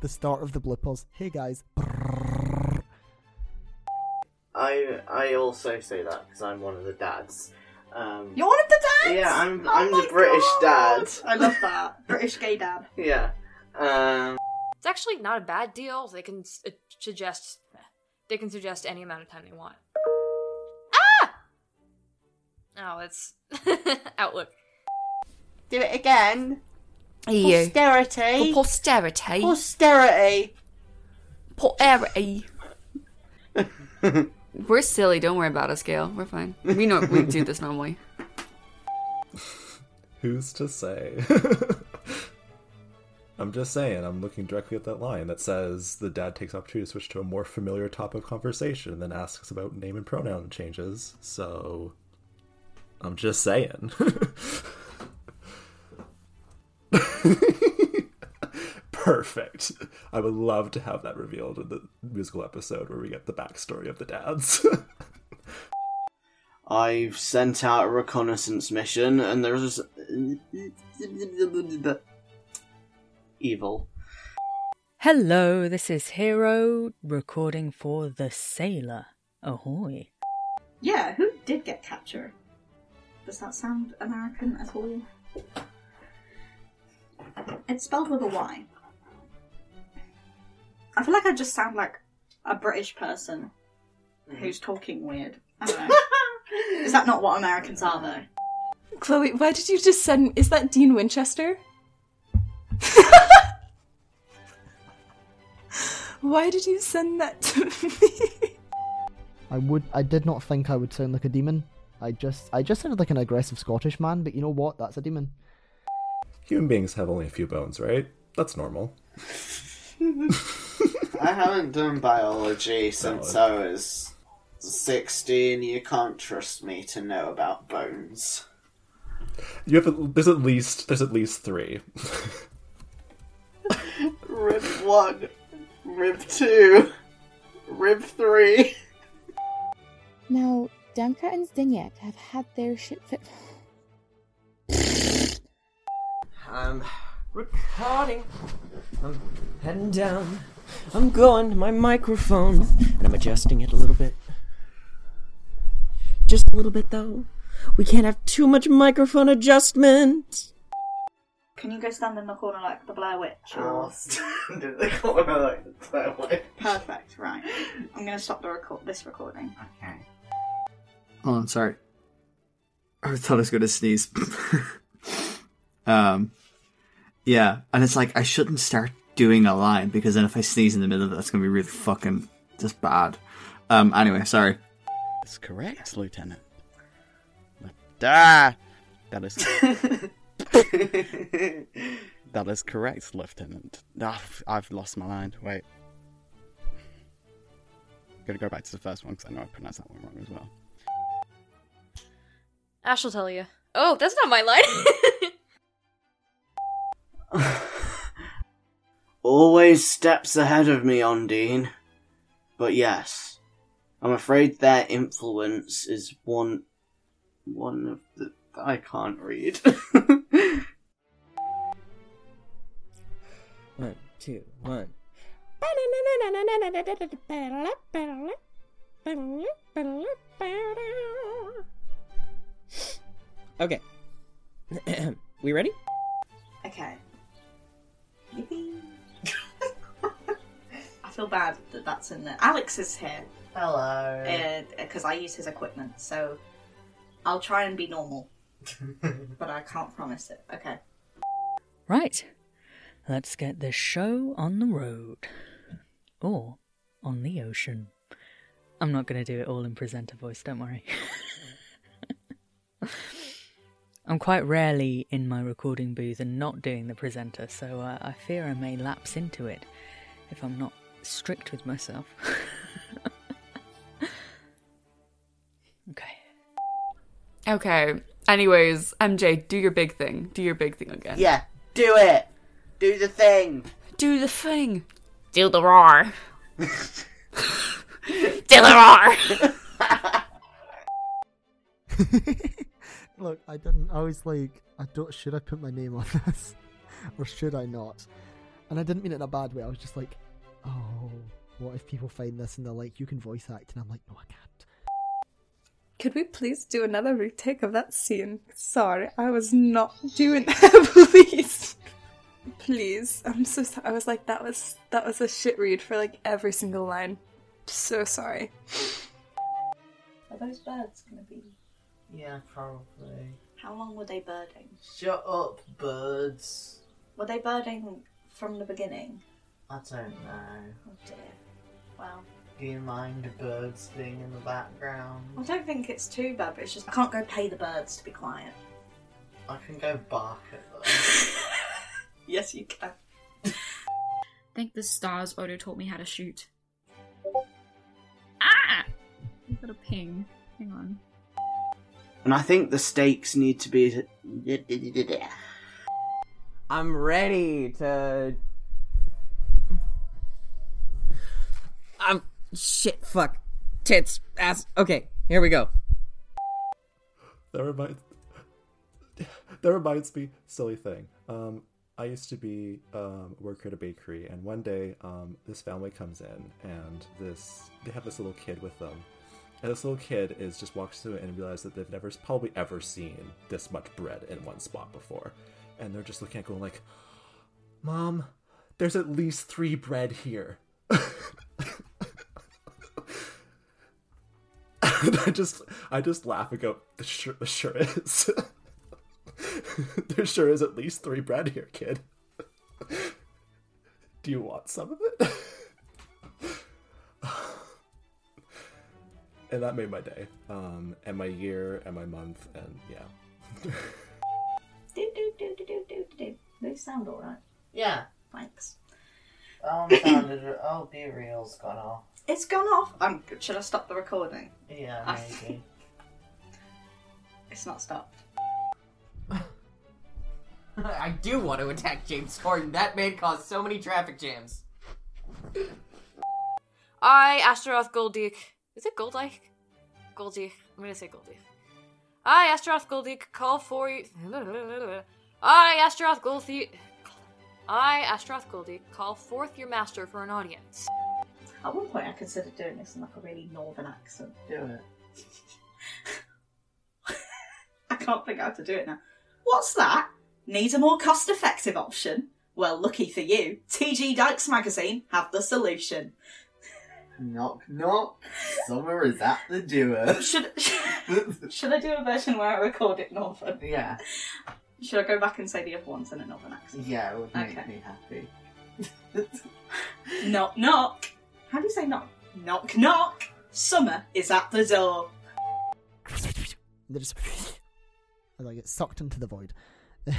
the start of the bloopers. Hey guys. I I also say that because I'm one of the dads. Um, You're one of the dads. Yeah, I'm- Oh I'm the British God. dad. I love that British gay dad. yeah. Um, It's actually not a bad deal. They can s- uh, suggest they can suggest any amount of time they want. Ah! Oh, it's Outlook. Do it again. You. Posterity. For posterity. Posterity. Posterity. We're silly. Don't worry about us, Gail. We're fine. We know we do this normally. Who's to say? I'm just saying, I'm looking directly at that line that says the dad takes opportunity to switch to a more familiar topic of conversation and then asks about name and pronoun changes. So I'm just saying. Perfect. I would love to have that revealed in the musical episode where we get the backstory of the dads. I've sent out a reconnaissance mission, and there's evil. Hello, this is Hero recording for The Sailor. Ahoy. Yeah, who did get captured? Does that sound American at all? It's spelled with a Y. I feel like I just sound like a British person who's talking weird. I don't know. Is that not what Americans are, though? Chloe, why did you just send? Is that Dean Winchester? why did you send that to me? I would. I did not think I would sound like a demon. I just. I just sounded like an aggressive Scottish man. But you know what? That's a demon. Human beings have only a few bones, right? That's normal. I haven't done biology since I was 16. You can't trust me to know about bones. You have a, there's at least there's at least three. Rib 1, Rib 2, Rib 3. Now, Demka and Zdignieck have had their shit fit. I'm recording. I'm heading down. I'm going to my microphone and I'm adjusting it a little bit. Just a little bit though. We can't have too much microphone adjustment. Can you go stand in the corner like the Blair Witch? I'll stand in the corner like the Blair Witch. Perfect, right. I'm going to stop the record- this recording. Okay. Oh, sorry. I thought I was going to sneeze. um, yeah, and it's like I shouldn't start doing a line because then if I sneeze in the middle of it, that's going to be really fucking just bad. Um, anyway, sorry. That's correct, Lieutenant. Ah, that is. that is correct, Lieutenant. Ah, I've lost my mind. Wait. Gotta go back to the first one because I know I pronounced that one wrong as well. Ash will tell you. Oh, that's not my line. Always steps ahead of me, Ondine. But yes, I'm afraid their influence is one. one of the. I can't read. One, two, one. Okay. we ready? Okay. Yippee. I feel bad that that's in there. Alex is here. Hello. Uh, because I use his equipment, so I'll try and be normal. but I can't promise it. Okay. Right. Let's get this show on the road. Or on the ocean. I'm not going to do it all in presenter voice, don't worry. I'm quite rarely in my recording booth and not doing the presenter, so uh, I fear I may lapse into it if I'm not strict with myself. okay. Okay. Anyways, MJ, do your big thing. Do your big thing again. Yeah, do it! Do the thing! Do the thing. Do the roar. Do the roar. Look, I didn't. I was like, I don't. Should I put my name on this, or should I not? And I didn't mean it in a bad way. I was just like, oh, what if people find this and they're like, you can voice act? And I'm like, no, I can't. Could we please do another retake of that scene? Sorry, I was not doing that, please. Please. I'm so sorry. I was like, that was that was a shit read for like every single line. So sorry. Are those birds going to be? Yeah, probably. How long were they birding? Shut up, birds. Were they birding from the beginning? I don't know. Oh dear. Well, Do you mind birds being in the background? I don't think it's too bad, but it's just I can't go pay the birds to be quiet. I can go bark at them. Yes, you can. Thank the stars Odo taught me how to shoot. Ah! I got a ping. Hang on. And I think the stakes need to be. I'm ready to. I'm shit. Fuck. Tits. Ass. Okay, here we go. That reminds that reminds me, silly thing. Um, I used to be um, worker at a bakery, and one day um, this family comes in, and this they have this little kid with them, and this little kid is just walks through it and realizes that they've never probably ever seen this much bread in one spot before, and they're just looking at going like, "Mom, there's at least three bread here." and I just I just laugh and go, "There sure, there sure is. there sure is at least three bread here, kid. Do you want some of it?" And that made my day, um, and my year, and my month, and yeah. Do do do do do do do. They sound alright. Yeah. Thanks. Oh, sounded. Oh, BeReal's gone off. It's gone off. Um, should I stop the recording? Yeah, I- maybe. It's not stopped. I do want to attack James Corden. That man caused so many traffic jams. I, Astaroth Goldyke. Is it Goldike? Goldyke. I'm gonna say Goldyke. I, Astaroth Goldyke, call for you. I, Astaroth Goldyke. I, Astaroth Goldyke, call forth your master for an audience. At one point, I considered doing this in like a really northern accent. Do it. I can't think how to do it now. What's that? Need a more cost effective option? Well, lucky for you, TG Dykes magazine have the solution. Knock, knock. Summer is at the door. Should should I do a version where I record it northern? Yeah. Should I go back and say the other ones in a northern accent? Yeah, it would make Okay. me happy. Knock knock. How do you say knock? Knock knock. Summer is at the door. They just and I get sucked into the void.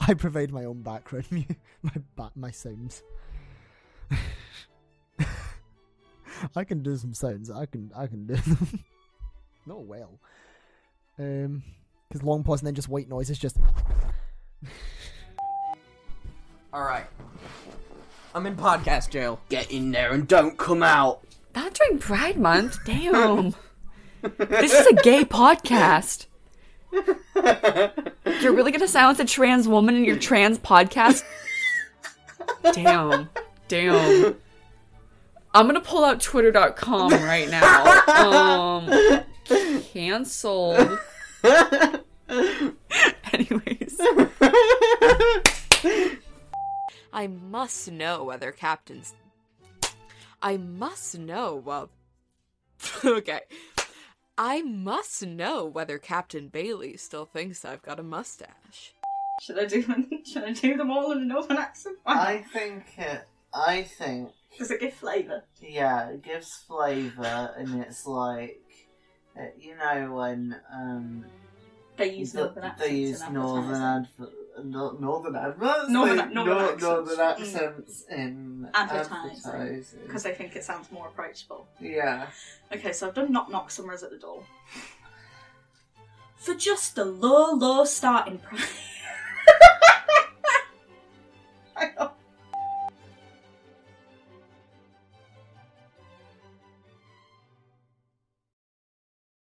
I provide my own background mu- my ba- my sounds. I can do some sounds. I can I can do them. Not well. Um, because long pause and then just white noise is just. All right. I'm in podcast jail. Get in there and don't come out. Not during Pride Month. Damn. this is a gay podcast. You're really gonna silence a trans woman in your trans podcast? Damn. Damn. I'm gonna pull out twitter.com right now. Um canceled. Anyways. I must know whether Captain's. I must know well. okay. I must know whether Captain Bailey still thinks I've got a mustache. Should I do them? Should I do them all in a northern accent? I think it. I think. Does it give flavour? Yeah, it gives flavour, and it's like, uh, you know, when um, They use the- northern accents. They use northern adver- no- northern adverts. Northern- They- northern nor- accents. northern Mm. accents in advertising advertising. because they think it sounds more approachable. Yeah. Okay, so I've done knock knock. Summer's at the door. For just a low, low starting price.